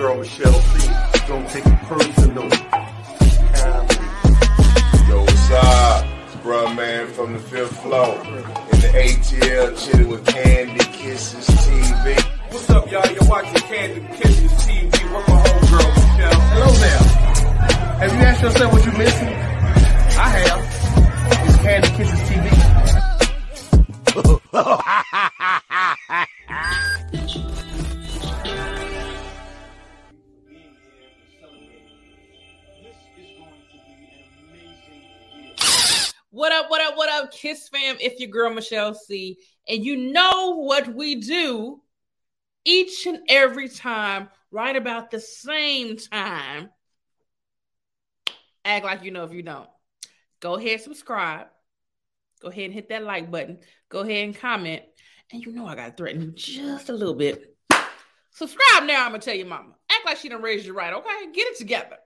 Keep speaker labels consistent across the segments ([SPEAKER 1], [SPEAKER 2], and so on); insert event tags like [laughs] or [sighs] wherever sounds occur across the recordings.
[SPEAKER 1] girl Michelle C. Don't take it personal. Talent.
[SPEAKER 2] Yo, what's up? It's Bruh Man from the fifth floor. In the ATL, chilling with Candy Kisses TV.
[SPEAKER 3] What's up, y'all? You're watching Candy Kisses TV. With my homegirl, Michelle.
[SPEAKER 4] Hello there. Have you asked yourself what you're missing?
[SPEAKER 5] Your girl Michelle C. And you know what we do each and every time, right about the same time. Act like you know if you don't. Go ahead, subscribe. Go ahead and hit that like button. Go ahead and comment. And you know I gotta threaten you just a little bit. Subscribe now, I'm gonna tell your mama. Act like she done raised you right, okay? Get it together.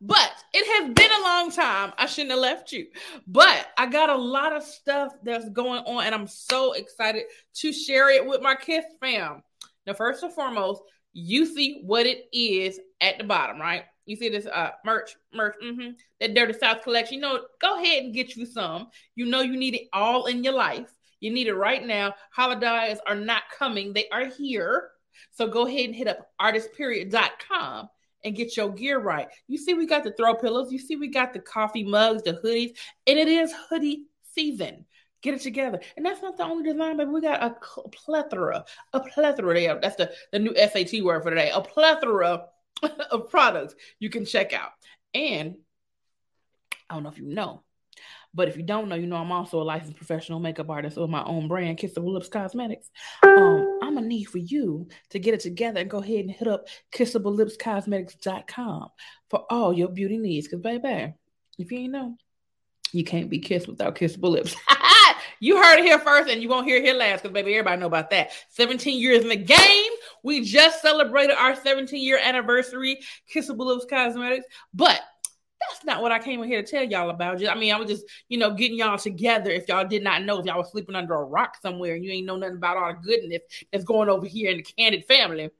[SPEAKER 5] But it has been a long time. I shouldn't have left you. But I got a lot of stuff that's going on, and I'm so excited to share it with my Kiss fam. Now, first and foremost, you see what it is at the bottom, right? You see this uh merch, merch, mm-hmm, that Dirty South collection. You know, go ahead and get you some. You know you need it all in your life. You need it right now. Holidays are not coming, they are here. So go ahead and hit up artistperiod.com and get your gear right. You see, we got the throw pillows. You see, we got the coffee mugs, the hoodies, and it is hoodie season. Get it together. And that's not the only design, but we got a plethora, a plethora there. That's the, the new SAT word for today. A plethora [laughs] of products you can check out. And I don't know if you know, but if you don't know, you know I'm also a licensed professional makeup artist with my own brand, Kissable Lips Cosmetics. Um, I'm gonna need for you to get it together and go ahead and hit up kissablelipscosmetics.com for all your beauty needs. Cause baby, if you ain't know, you can't be kissed without kissable lips. [laughs] you heard it here first, and you won't hear it here last, because baby, everybody know about that. 17 years in the game. We just celebrated our 17 year anniversary, Kissable Lips Cosmetics, but not what I came in here to tell y'all about. Just, I mean, I was just, you know, getting y'all together. If y'all did not know, if y'all was sleeping under a rock somewhere and you ain't know nothing about all the goodness that's going over here in the Candid family,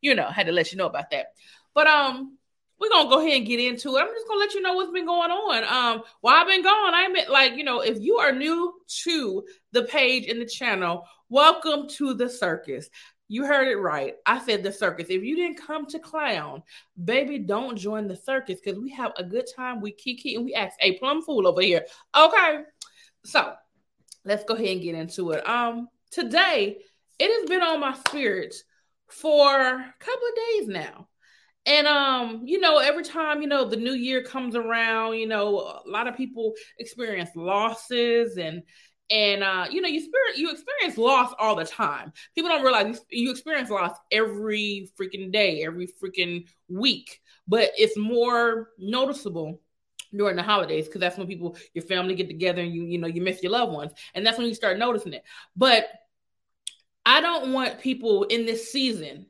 [SPEAKER 5] you know, had to let you know about that. But um, we're gonna go ahead and get into it. I'm just gonna let you know what's been going on. Um, while I've been gone, I meant like, you know, if you are new to the page and the channel, welcome to the circus. You heard it right. I said the circus. If you didn't come to clown, baby, don't join the circus because we have a good time. We kiki and we ask a plum fool over here. Okay. So let's go ahead and get into it. Um, today it has been on my spirit for a couple of days now. And um, you know, every time you know the new year comes around, you know, a lot of people experience losses and and uh, you know, you experience you experience loss all the time. People don't realize you experience loss every freaking day, every freaking week, but it's more noticeable during the holidays because that's when people your family get together and you you know you miss your loved ones, and that's when you start noticing it. But I don't want people in this season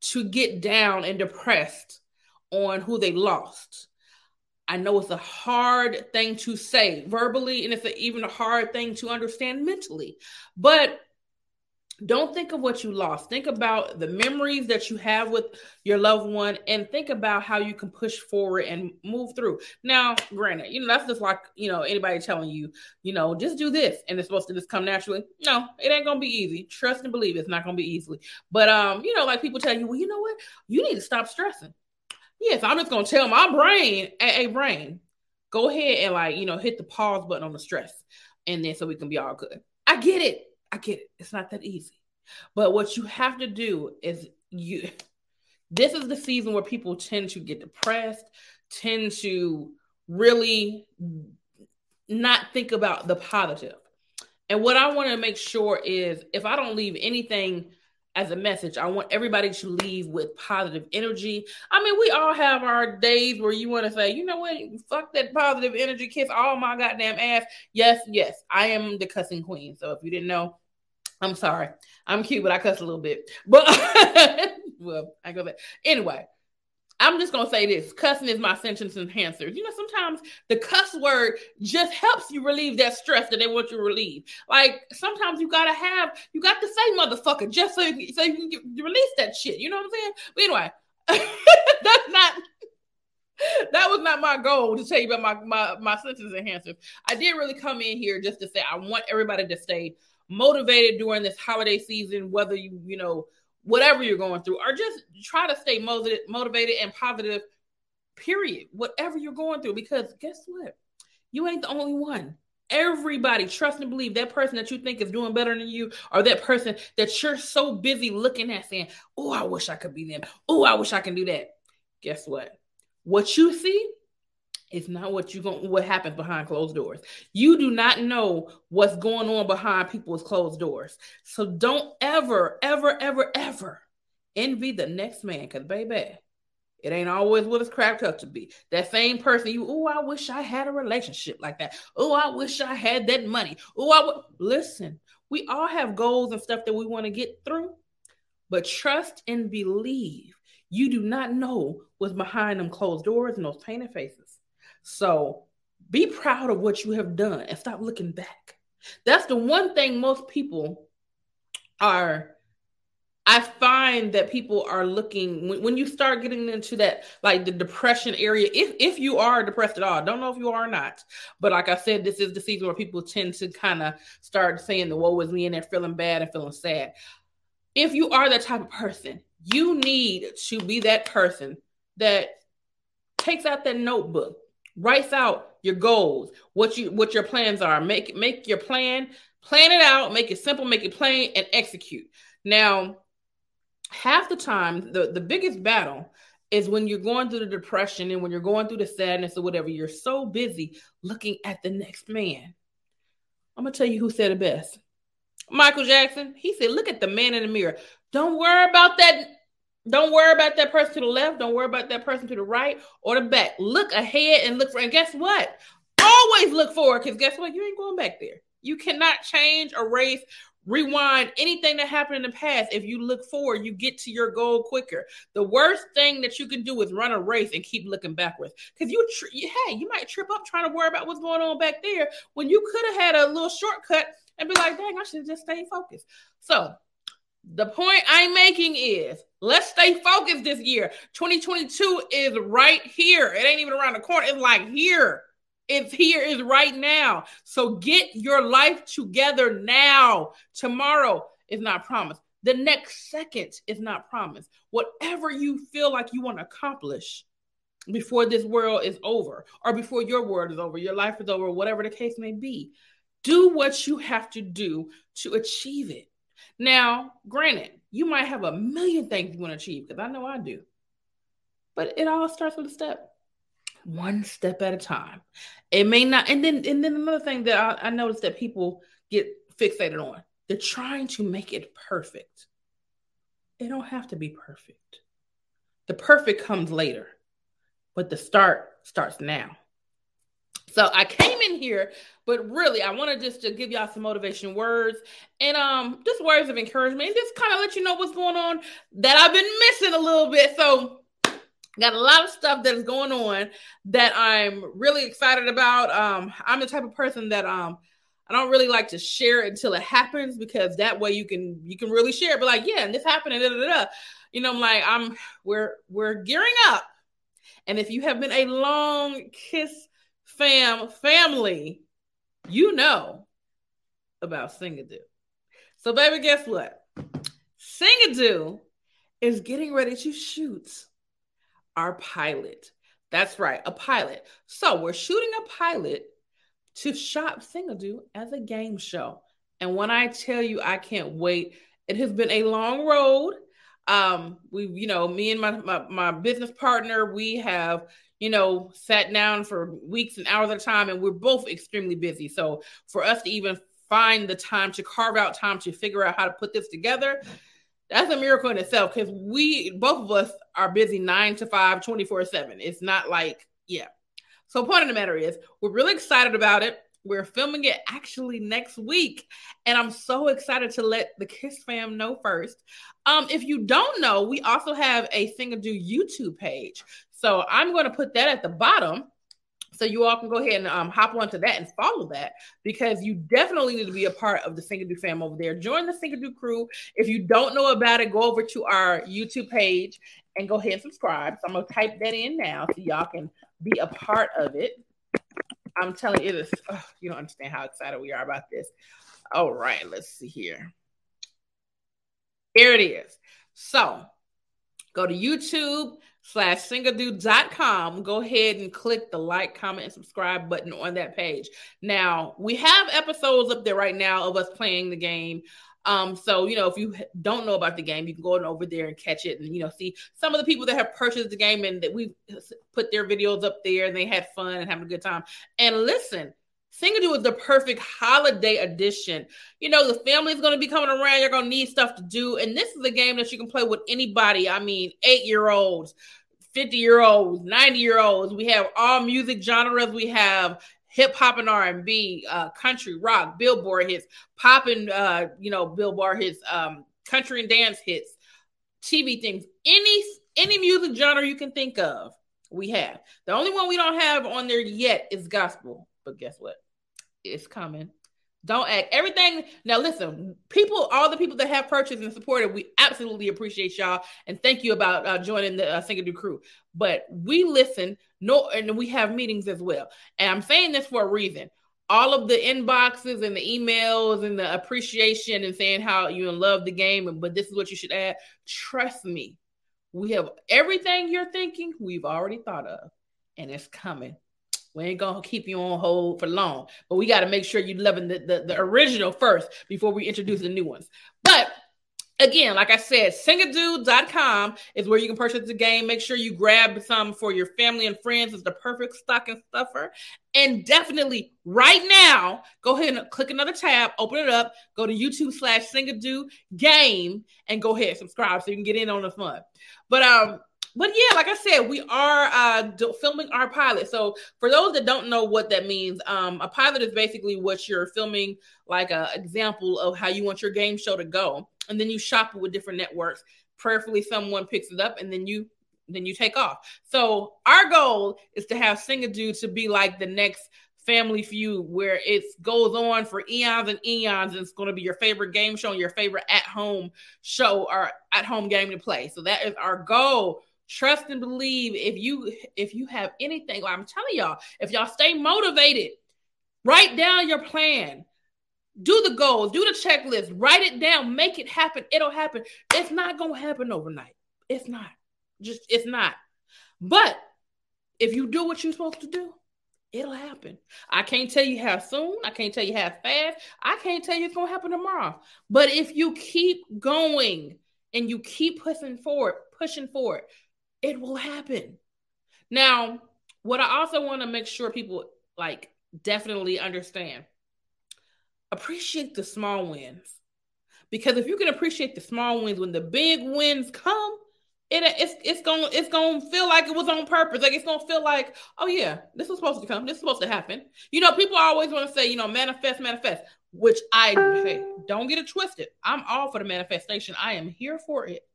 [SPEAKER 5] to get down and depressed on who they lost. I know it's a hard thing to say verbally, and it's a, even a hard thing to understand mentally. But don't think of what you lost. Think about the memories that you have with your loved one and think about how you can push forward and move through. Now, granted, you know, that's just like, you know, anybody telling you, you know, just do this and it's supposed to just come naturally. No, it ain't gonna be easy. Trust and believe it's not gonna be easy. But um, you know, like people tell you, well, you know what? You need to stop stressing. Yes, I'm just gonna tell my brain, a brain, go ahead and like, you know, hit the pause button on the stress and then so we can be all good. I get it. I get it. It's not that easy. But what you have to do is you [laughs] this is the season where people tend to get depressed, tend to really not think about the positive. And what I want to make sure is if I don't leave anything as a message, I want everybody to leave with positive energy. I mean, we all have our days where you want to say, you know what, fuck that positive energy, kiss all my goddamn ass. Yes, yes, I am the cussing queen. So if you didn't know, I'm sorry. I'm cute, but I cuss a little bit. But [laughs] well, I go back. Anyway, I'm just gonna say this: cussing is my sentence enhancer. You know, sometimes the cuss word just helps you relieve that stress that they want you to relieve. Like sometimes you gotta have, you got to say "motherfucker" just so you, so you can get, release that shit. You know what I'm saying? But anyway, [laughs] that's not. That was not my goal to tell you about my my my sentence enhancers. I did really come in here just to say I want everybody to stay motivated during this holiday season, whether you you know whatever you're going through, or just try to stay motivated, motivated and positive. Period. Whatever you're going through, because guess what? You ain't the only one. Everybody trust and believe that person that you think is doing better than you, or that person that you're so busy looking at saying, Oh, I wish I could be them. Oh, I wish I can do that. Guess what? What you see is not what you going what happens behind closed doors. You do not know what's going on behind people's closed doors. So don't ever, ever, ever, ever envy the next man, because baby, it ain't always what it's cracked up to be. That same person, you, oh, I wish I had a relationship like that. Oh, I wish I had that money. Oh, I would listen. We all have goals and stuff that we want to get through, but trust and believe. You do not know what's behind them closed doors and those painted faces. So be proud of what you have done and stop looking back. That's the one thing most people are. I find that people are looking when, when you start getting into that like the depression area. If if you are depressed at all, don't know if you are or not, but like I said, this is the season where people tend to kind of start saying the woe is me and they're feeling bad and feeling sad. If you are that type of person, you need to be that person that takes out that notebook writes out your goals, what you what your plans are. Make make your plan, plan it out, make it simple, make it plain, and execute. Now, half the time, the, the biggest battle is when you're going through the depression and when you're going through the sadness or whatever, you're so busy looking at the next man. I'm gonna tell you who said it best. Michael Jackson, he said, look at the man in the mirror. Don't worry about that don't worry about that person to the left. Don't worry about that person to the right or the back. Look ahead and look for. And guess what? Always look forward because guess what? You ain't going back there. You cannot change, erase, rewind anything that happened in the past. If you look forward, you get to your goal quicker. The worst thing that you can do is run a race and keep looking backwards because you, you, hey, you might trip up trying to worry about what's going on back there when you could have had a little shortcut and be like, dang, I should just stay focused. So the point I'm making is let's stay focused this year. 2022 is right here. It ain't even around the corner. It's like here. It's here, is right now. So get your life together now. Tomorrow is not promised. The next second is not promised. Whatever you feel like you want to accomplish before this world is over, or before your world is over, your life is over, whatever the case may be, do what you have to do to achieve it. Now, granted, you might have a million things you want to achieve because I know I do. But it all starts with a step, one step at a time. It may not, and then and then another thing that I, I noticed that people get fixated on, they're trying to make it perfect. It don't have to be perfect. The perfect comes later, but the start starts now. So I came in here, but really I wanted just to give y'all some motivation words and um just words of encouragement and just kind of let you know what's going on that I've been missing a little bit. So got a lot of stuff that is going on that I'm really excited about. Um I'm the type of person that um I don't really like to share it until it happens because that way you can you can really share it. But like, yeah, and this happened and da, da, da. you know, I'm like, I'm we're we're gearing up. And if you have been a long kiss fam family, you know about Singadoo. So, baby, guess what? Singadoo is getting ready to shoot our pilot. That's right, a pilot. So, we're shooting a pilot to shop Singadoo as a game show. And when I tell you, I can't wait. It has been a long road. Um, we, you know, me and my, my my business partner, we have you know, sat down for weeks and hours at a time, and we're both extremely busy. So for us to even find the time to carve out time to figure out how to put this together. That's a miracle in itself because we both of us are busy nine to five, 24 7. It's not like, yeah. So, point of the matter is, we're really excited about it. We're filming it actually next week, and I'm so excited to let the Kiss fam know first. Um, if you don't know, we also have a Singadoo YouTube page. So I'm going to put that at the bottom so you all can go ahead and um, hop onto that and follow that because you definitely need to be a part of the Singadoo fam over there. Join the Singadoo crew. If you don't know about it, go over to our YouTube page and go ahead and subscribe. So I'm gonna type that in now so y'all can be a part of it. I'm telling you, it is. Oh, you don't understand how excited we are about this. All right, let's see here. Here it is. So go to YouTube slash singadoo.com. Go ahead and click the like, comment, and subscribe button on that page. Now, we have episodes up there right now of us playing the game. Um, so you know, if you don't know about the game, you can go over there and catch it, and you know, see some of the people that have purchased the game and that we put their videos up there, and they had fun and having a good time. And listen, Singadoo is the perfect holiday edition. You know, the family's going to be coming around. You're going to need stuff to do. And this is a game that you can play with anybody. I mean, eight year olds, 50 year olds, 90 year olds. We have all music genres. We have hip hop and R&B, uh, country, rock, billboard hits, popping, uh, you know, billboard hits, um, country and dance hits, TV things, any, any music genre you can think of. We have. The only one we don't have on there yet is gospel. But guess what? It's coming. Don't act everything. Now, listen, people, all the people that have purchased and supported, we absolutely appreciate y'all and thank you about uh, joining the uh, Singadoo crew. But we listen, no, and we have meetings as well. And I'm saying this for a reason. All of the inboxes and the emails and the appreciation and saying how you love the game, and but this is what you should add. Trust me, we have everything you're thinking. We've already thought of, and it's coming. We ain't gonna keep you on hold for long, but we got to make sure you're loving the, the, the original first before we introduce the new ones. But again, like I said, singadoo.com is where you can purchase the game. Make sure you grab some for your family and friends. It's the perfect stocking stuffer. And definitely right now, go ahead and click another tab, open it up, go to YouTube slash Singadoo game, and go ahead subscribe so you can get in on the fun. But um but yeah, like I said, we are uh, filming our pilot. So for those that don't know what that means, um, a pilot is basically what you're filming, like a example of how you want your game show to go, and then you shop it with different networks. Prayerfully, someone picks it up, and then you then you take off. So our goal is to have Singadoo to be like the next Family Feud, where it goes on for eons and eons, and it's going to be your favorite game show, and your favorite at home show or at home game to play. So that is our goal trust and believe if you if you have anything. I'm telling y'all if y'all stay motivated write down your plan. Do the goals do the checklist write it down make it happen. It'll happen. It's not gonna happen overnight. It's not. Just it's not. But if you do what you're supposed to do it'll happen. I can't tell you how soon. I can't tell you how fast. I can't tell you it's gonna happen tomorrow. But if you keep going and you keep pushing forward pushing forward it will happen. Now, what I also want to make sure people like definitely understand appreciate the small wins. Because if you can appreciate the small wins when the big wins come, it, it's it's gonna it's gonna feel like it was on purpose. Like it's gonna feel like, oh yeah, this was supposed to come. This is supposed to happen. You know, people always want to say, you know, manifest, manifest. Which I don't get it twisted. I'm all for the manifestation. I am here for it.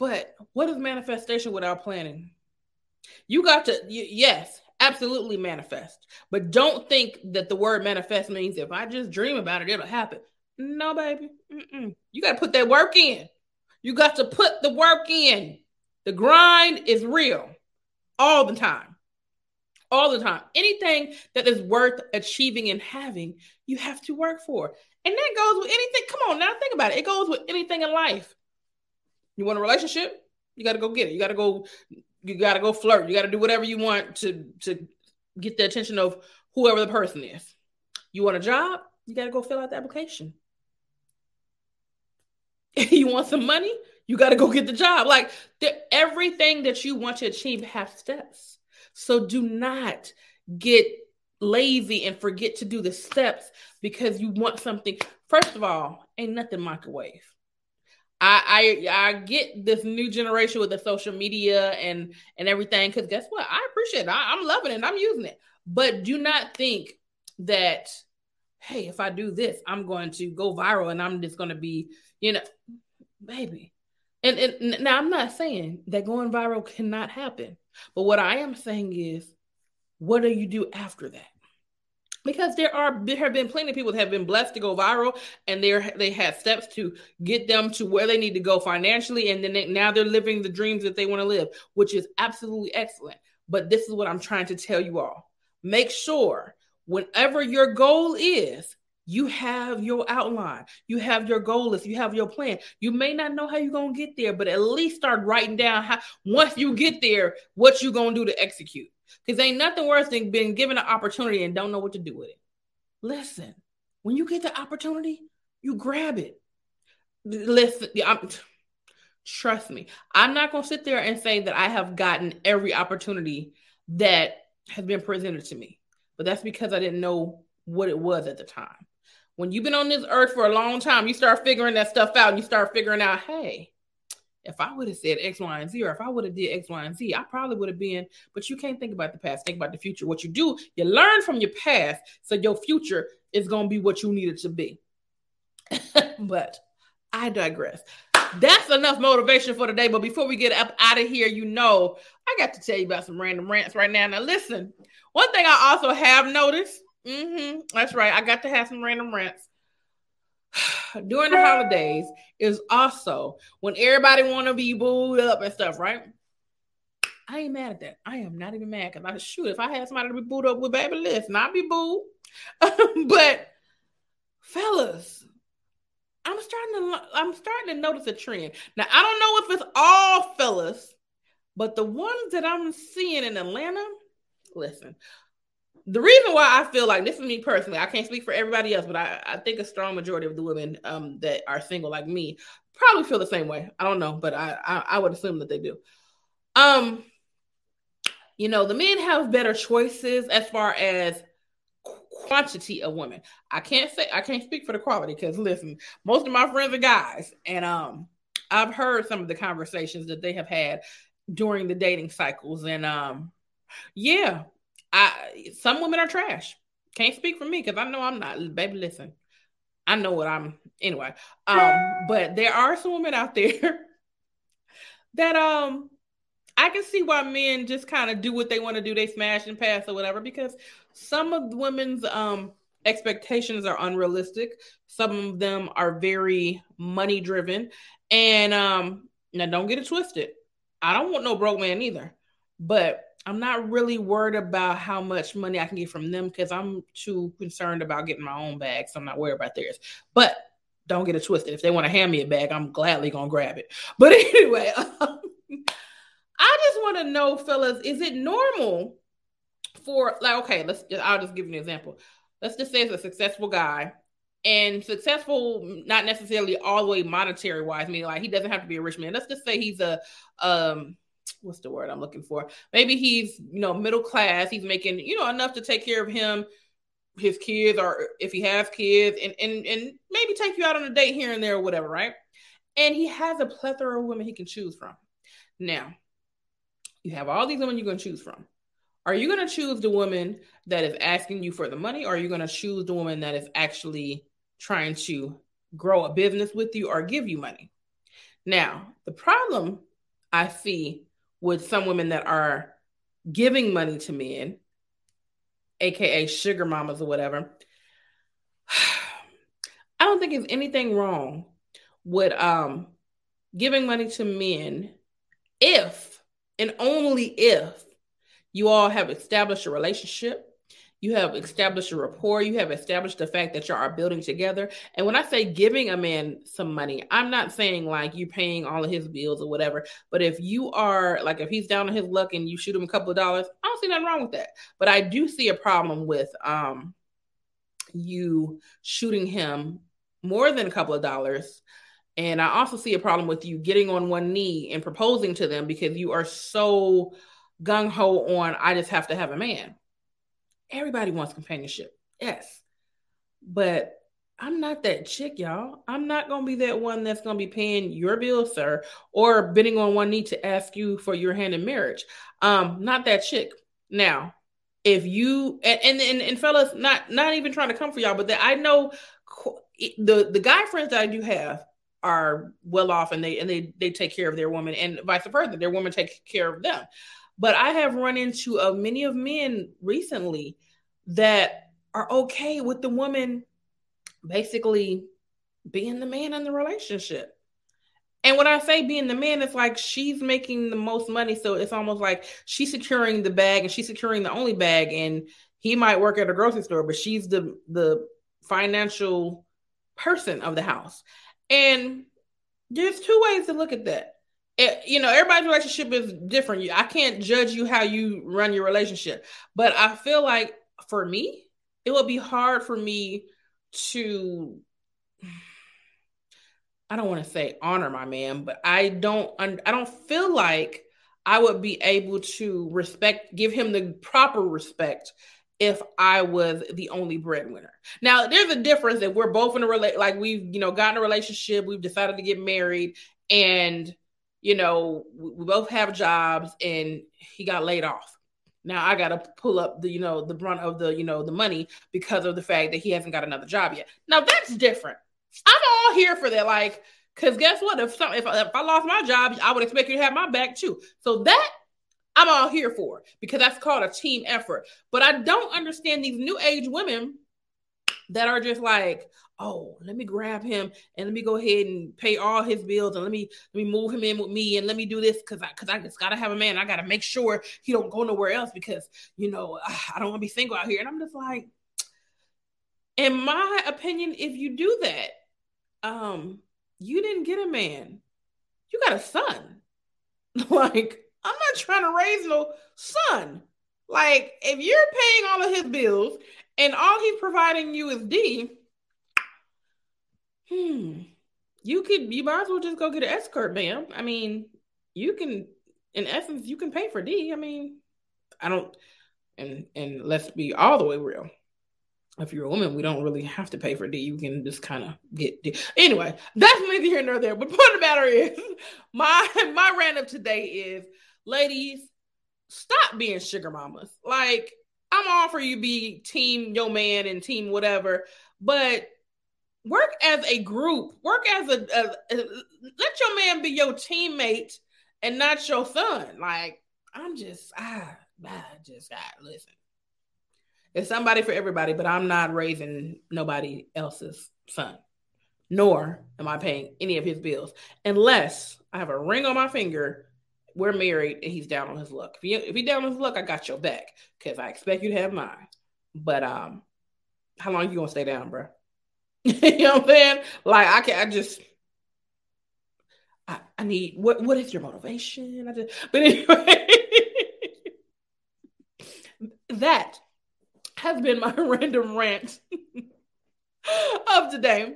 [SPEAKER 5] But what is manifestation without planning? You got to, yes, absolutely manifest. But don't think that the word manifest means if I just dream about it, it'll happen. No, baby. Mm-mm. You got to put that work in. You got to put the work in. The grind is real all the time. All the time. Anything that is worth achieving and having, you have to work for. And that goes with anything. Come on now, think about it. It goes with anything in life. You want a relationship? You got to go get it. You got to go. You got to go flirt. You got to do whatever you want to to get the attention of whoever the person is. You want a job? You got to go fill out the application. [laughs] you want some money? You got to go get the job. Like the, everything that you want to achieve have steps. So do not get lazy and forget to do the steps because you want something. First of all, ain't nothing microwave. I I I get this new generation with the social media and and everything because guess what? I appreciate it. I, I'm loving it. I'm using it. But do not think that hey, if I do this, I'm going to go viral and I'm just going to be, you know, baby. And, and now I'm not saying that going viral cannot happen, but what I am saying is, what do you do after that? Because there are there have been plenty of people that have been blessed to go viral and they're they had steps to get them to where they need to go financially and then they, now they're living the dreams that they want to live which is absolutely excellent. But this is what i'm trying to tell you all. Make sure whenever your goal is you have your outline you have your goal list you have your plan. You may not know how you're going to get there but at least start writing down how once you get there what you're going to do to execute because ain't nothing worse than being given an opportunity and don't know what to do with it. Listen, when you get the opportunity, you grab it. Listen, I'm, trust me, I'm not going to sit there and say that I have gotten every opportunity that has been presented to me, but that's because I didn't know what it was at the time. When you've been on this earth for a long time, you start figuring that stuff out and you start figuring out, hey, if I would have said X, Y, and Z, or if I would have did X, Y, and Z, I probably would have been. But you can't think about the past. Think about the future. What you do, you learn from your past, so your future is gonna be what you need it to be. [laughs] but I digress. That's enough motivation for today. But before we get up out of here, you know, I got to tell you about some random rants right now. Now, listen, one thing I also have noticed. Mm-hmm, that's right. I got to have some random rants [sighs] during the holidays is also when everybody want to be booed up and stuff, right? I ain't mad at that. I am not even mad because I shoot if I had somebody to be booed up with, baby, listen, I'd be booed. [laughs] but fellas, I'm starting to I'm starting to notice a trend. Now I don't know if it's all fellas, but the ones that I'm seeing in Atlanta, listen, the reason why I feel like this is me personally, I can't speak for everybody else, but I, I think a strong majority of the women um, that are single like me probably feel the same way. I don't know, but I, I, I would assume that they do. Um, you know, the men have better choices as far as quantity of women. I can't say I can't speak for the quality because listen, most of my friends are guys, and um, I've heard some of the conversations that they have had during the dating cycles, and um, yeah, I some women are trash. Can't speak for me because I know I'm not. Baby, listen, I know what I'm. Anyway, um, but there are some women out [laughs] there that um I can see why men just kind of do what they want to do. They smash and pass or whatever because some of the women's um expectations are unrealistic. Some of them are very money driven. And um now don't get it twisted. I don't want no broke man either. But I'm not really worried about how much money I can get from them because I'm too concerned about getting my own bag. So I'm not worried about theirs. But don't get it twisted. If they want to hand me a bag, I'm gladly gonna grab it. [laughs] But anyway, [laughs] I just want to know, fellas, is it normal for like okay, let's I'll just give you an example. Let's just say it's a successful guy and successful, not necessarily all the way monetary wise, meaning like he doesn't have to be a rich man. Let's just say he's a um what's the word I'm looking for? Maybe he's, you know, middle class. He's making, you know, enough to take care of him, his kids, or if he has kids, and and and maybe take you out on a date here and there or whatever, right? And he has a plethora of women he can choose from. Now, you have all these women you're to choose from. Are you to choose the woman that is asking you for the money, or are you to choose the woman that is actually trying to grow a business with you or give you money? Now, the problem I see with some women that are giving money to men, aka sugar mamas or whatever. [sighs] I don't think there's anything wrong with um giving money to men if and only if you all have established a relationship you have established a rapport. You have established the fact that you are building together. And when I say giving a man some money, I'm not saying like you're paying all of his bills or whatever. But if you are like, if he's down on his luck and you shoot him a couple of dollars, I don't see nothing wrong with that. But I do see a problem with um you shooting him more than a couple of dollars. And I also see a problem with you getting on one knee and proposing to them because you are so gung ho on, I just have to have a man Everybody wants companionship. Yes. But I'm not that chick, y'all. I'm not going to be that one that's going to be paying your bills, sir, or bending on one knee to ask you for your hand in marriage. Um, not that chick. Now, if you and and and, and fellas, not not even trying to come for y'all, but that I know the the guy friends that I do have are well off and they and they they take care of their woman and vice versa. Their woman takes care of them. But I have run into uh, many of men recently that are okay with the woman basically being the man in the relationship. And when I say being the man, it's like she's making the most money. So it's almost like she's securing the bag and she's securing the only bag. And he might work at a grocery store, but she's the the financial person of the house. And there's two ways to look at that. It, you know, everybody's relationship is different. I can't judge you how you run your relationship, but I feel like for me, it would be hard for me to I don't want to say honor my man, but I don't. I don't feel like I would be able to respect give him the proper respect if I was the only breadwinner. Now, there's a difference that we're both in a relate like we've, you know, gotten a relationship, we've decided to get married and you know, we both have jobs and he got laid off. Now I got to pull up the, you know, the brunt of the, you know, the money because of the fact that he hasn't got another job yet. Now that's different. I'm all here for that. Like, cause guess what? If some, if, if I lost my job, I would expect you to have my back too. So that I'm all here for because that's called a team effort. But I don't understand these new age women that are just like, oh, let me grab him and let me go ahead and pay all his bills and let me let me move him in with me and let me do this because I because I just gotta have a man. I gotta make sure he don't go nowhere else because you know I don't want to be single out here. And I'm just like, in my opinion, if you do that, um, you didn't get a man. You got a son. [laughs] like, I'm not trying to raise no son. Like, if you're paying all of his bills and all he's providing you is D, hmm, you could you might as well just go get an escort, ma'am. I mean, you can in essence, you can pay for D. I mean, I don't and and let's be all the way real if you're a woman, we don't really have to pay for D. You can just kind of get D. Anyway, that's neither here nor there. But point of the matter is, [laughs] my my rant of today is, ladies, stop being sugar mamas. Like I'm all for you be team yo man and team whatever, but work as a group. Work as a, a, a let your man be your teammate and not your son. Like I'm just ah, I just got listen. It's somebody for everybody, but I'm not raising nobody else's son, nor am I paying any of his bills unless I have a ring on my finger. We're married and he's down on his luck. If he if he down on his luck, I got your back because I expect you to have mine. But um, how long you gonna stay down, bro? [laughs] you know what I'm saying? Like I can I just I, I need what what is your motivation? I just [laughs] but anyway. that has been my [laughs] random rant of today.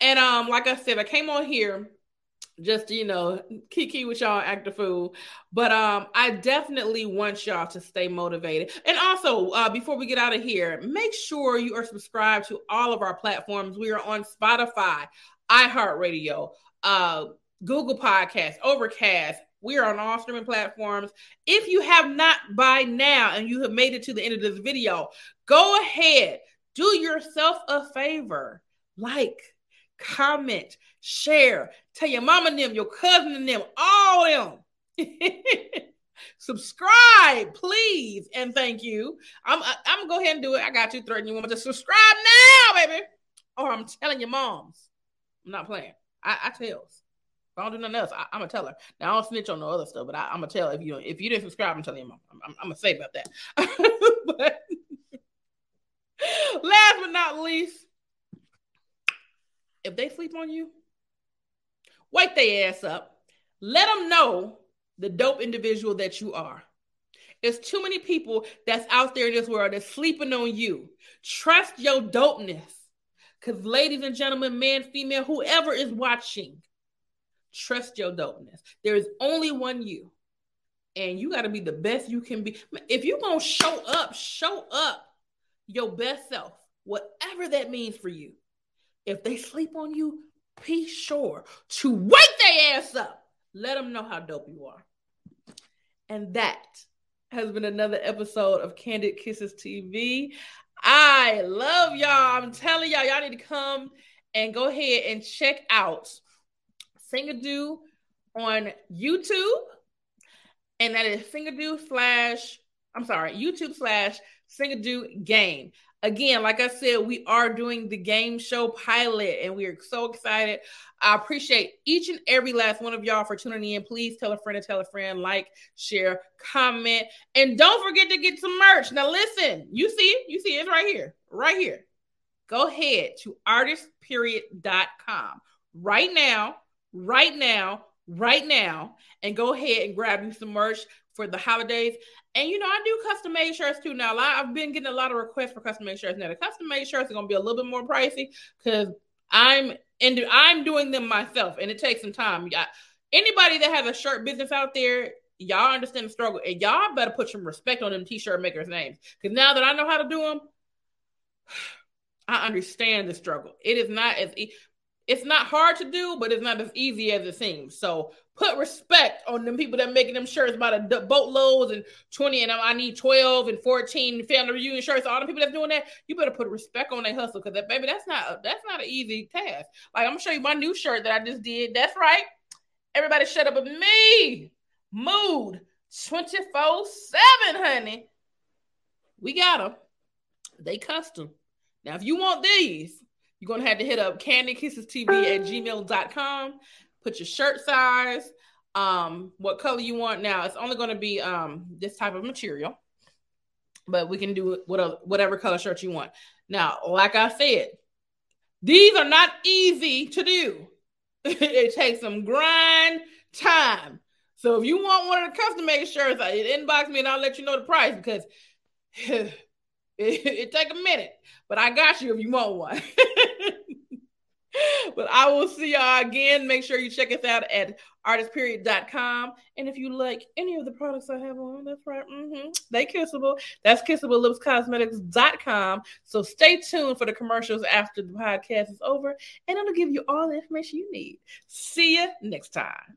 [SPEAKER 5] And um, like I said, I came on here just you know, kiki with y'all act a fool. But um, I definitely want y'all to stay motivated. And also, uh, before we get out of here, make sure you are subscribed to all of our platforms. We are on Spotify, iHeartRadio, uh, Google podcast Overcast. We are on all streaming platforms. If you have not by now and you have made it to the end of this video, go ahead, do yourself a favor. Like, comment, share, tell your mama and them, your cousin and them, all them. [laughs] subscribe, please, and thank you. I'm I'm gonna go ahead and do it. I got you. Threatening you want to subscribe now, baby, or I'm telling your moms. I'm not playing. I, I. If I don't do nothing else, I, am gonna tell her. Now I don't snitch on no other stuff, but I, am gonna tell if you if you didn't subscribe, I'm telling your mom. I'm, I'm, I'm gonna say about that. [laughs] but [laughs] last but not least, if they sleep on you, wake their ass up. Let them know the dope individual that you are. There's too many people that's out there in this world that's sleeping on you. Trust your dopeness. Because, ladies and gentlemen, man, female, whoever is watching, trust your dopeness. There is only one you. And you got to be the best you can be. If you're going to show up, show up your best self, whatever that means for you. If they sleep on you, be sure to wake their ass up. Let them know how dope you are. And that has been another episode of Candid Kisses TV. I love y'all. I'm telling y'all, y'all need to come and go ahead and check out Singadoo on YouTube. And that is Singadoo slash, I'm sorry, YouTube slash Singadoo game. Again, like I said, we are doing the game show pilot and we are so excited. I appreciate each and every last one of y'all for tuning in. Please tell a friend to tell a friend, like, share, comment, and don't forget to get some merch. Now, listen, you see you see it, it's right here, right here. Go ahead to artistperiod.com right now, right now, right now, and go ahead and grab you some merch for the holidays. And you know, I do custom made shirts too. Now, I've been getting a lot of requests for custom made shirts. Now, the custom made shirts are gonna be a little bit more pricey because I'm into I'm doing them myself, and it takes some time. Yeah, anybody that has a shirt business out there, y'all understand the struggle, and y'all better put some respect on them t-shirt makers' names. Because now that I know how to do them, [sighs] I understand the struggle. It is not as e- it's not hard to do, but it's not as easy as it seems. So put respect on them people that making them shirts by the boatloads and 20 and I need 12 and 14 family reunion shirts. All the people that's doing that, you better put respect on their hustle because that baby, that's not that's not an easy task. Like I'm gonna show you my new shirt that I just did. That's right. Everybody shut up with me. Mood 24-7, honey. We got them. They custom. Now, if you want these, you're going to have to hit up candykissestv at gmail.com. Put your shirt size, um, what color you want. Now, it's only going to be um, this type of material, but we can do whatever, whatever color shirt you want. Now, like I said, these are not easy to do. [laughs] it takes some grind time. So if you want one of the custom made shirts, inbox me and I'll let you know the price because [sighs] it, it take a minute. But I got you if you want one. [laughs] [laughs] but I will see y'all again. Make sure you check us out at artistperiod.com. And if you like any of the products I have on, that's right, mm-hmm, they kissable. That's kissablelipscosmetics.com. So stay tuned for the commercials after the podcast is over, and it'll give you all the information you need. See you next time.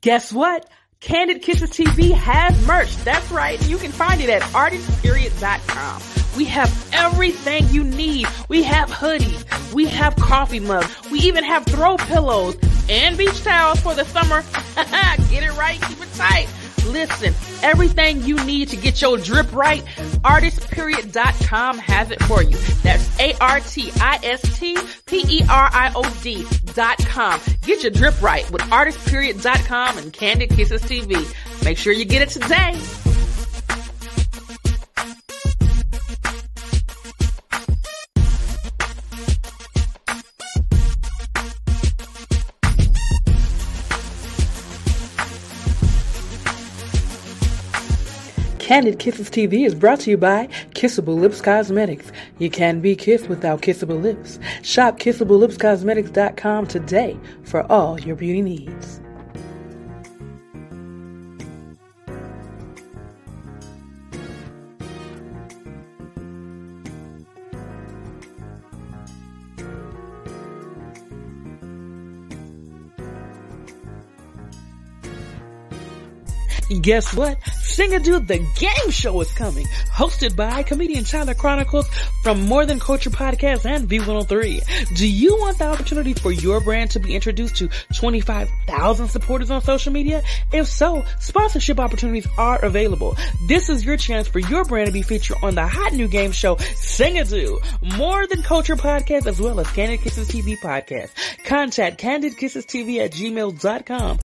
[SPEAKER 5] Guess what? Candid Kisses TV has merch. That's right. You can find it at artistperiod.com. We have everything you need. We have hoodies. We have coffee mugs. We even have throw pillows and beach towels for the summer. [laughs] get it right. Keep it tight. Listen, everything you need to get your drip right, artistperiod.com has it for you. That's A-R-T-I-S-T-P-E-R-I-O-D dot com. Get your drip right with artistperiod.com and Candid Kisses TV. Make sure you get it today. Candid Kisses TV is brought to you by Kissable Lips Cosmetics. You can be kissed without kissable lips. Shop kissablelipscosmetics.com today for all your beauty needs. Guess what? Singadoo the Game Show is coming, hosted by comedian Tyler Chronicles from More Than Culture Podcast and V103. Do you want the opportunity for your brand to be introduced to 25,000 supporters on social media? If so, sponsorship opportunities are available. This is your chance for your brand to be featured on the hot new game show Singadoo, More Than Culture Podcast as well as Candid Kisses TV Podcast. Contact candidkissestv at gmail.com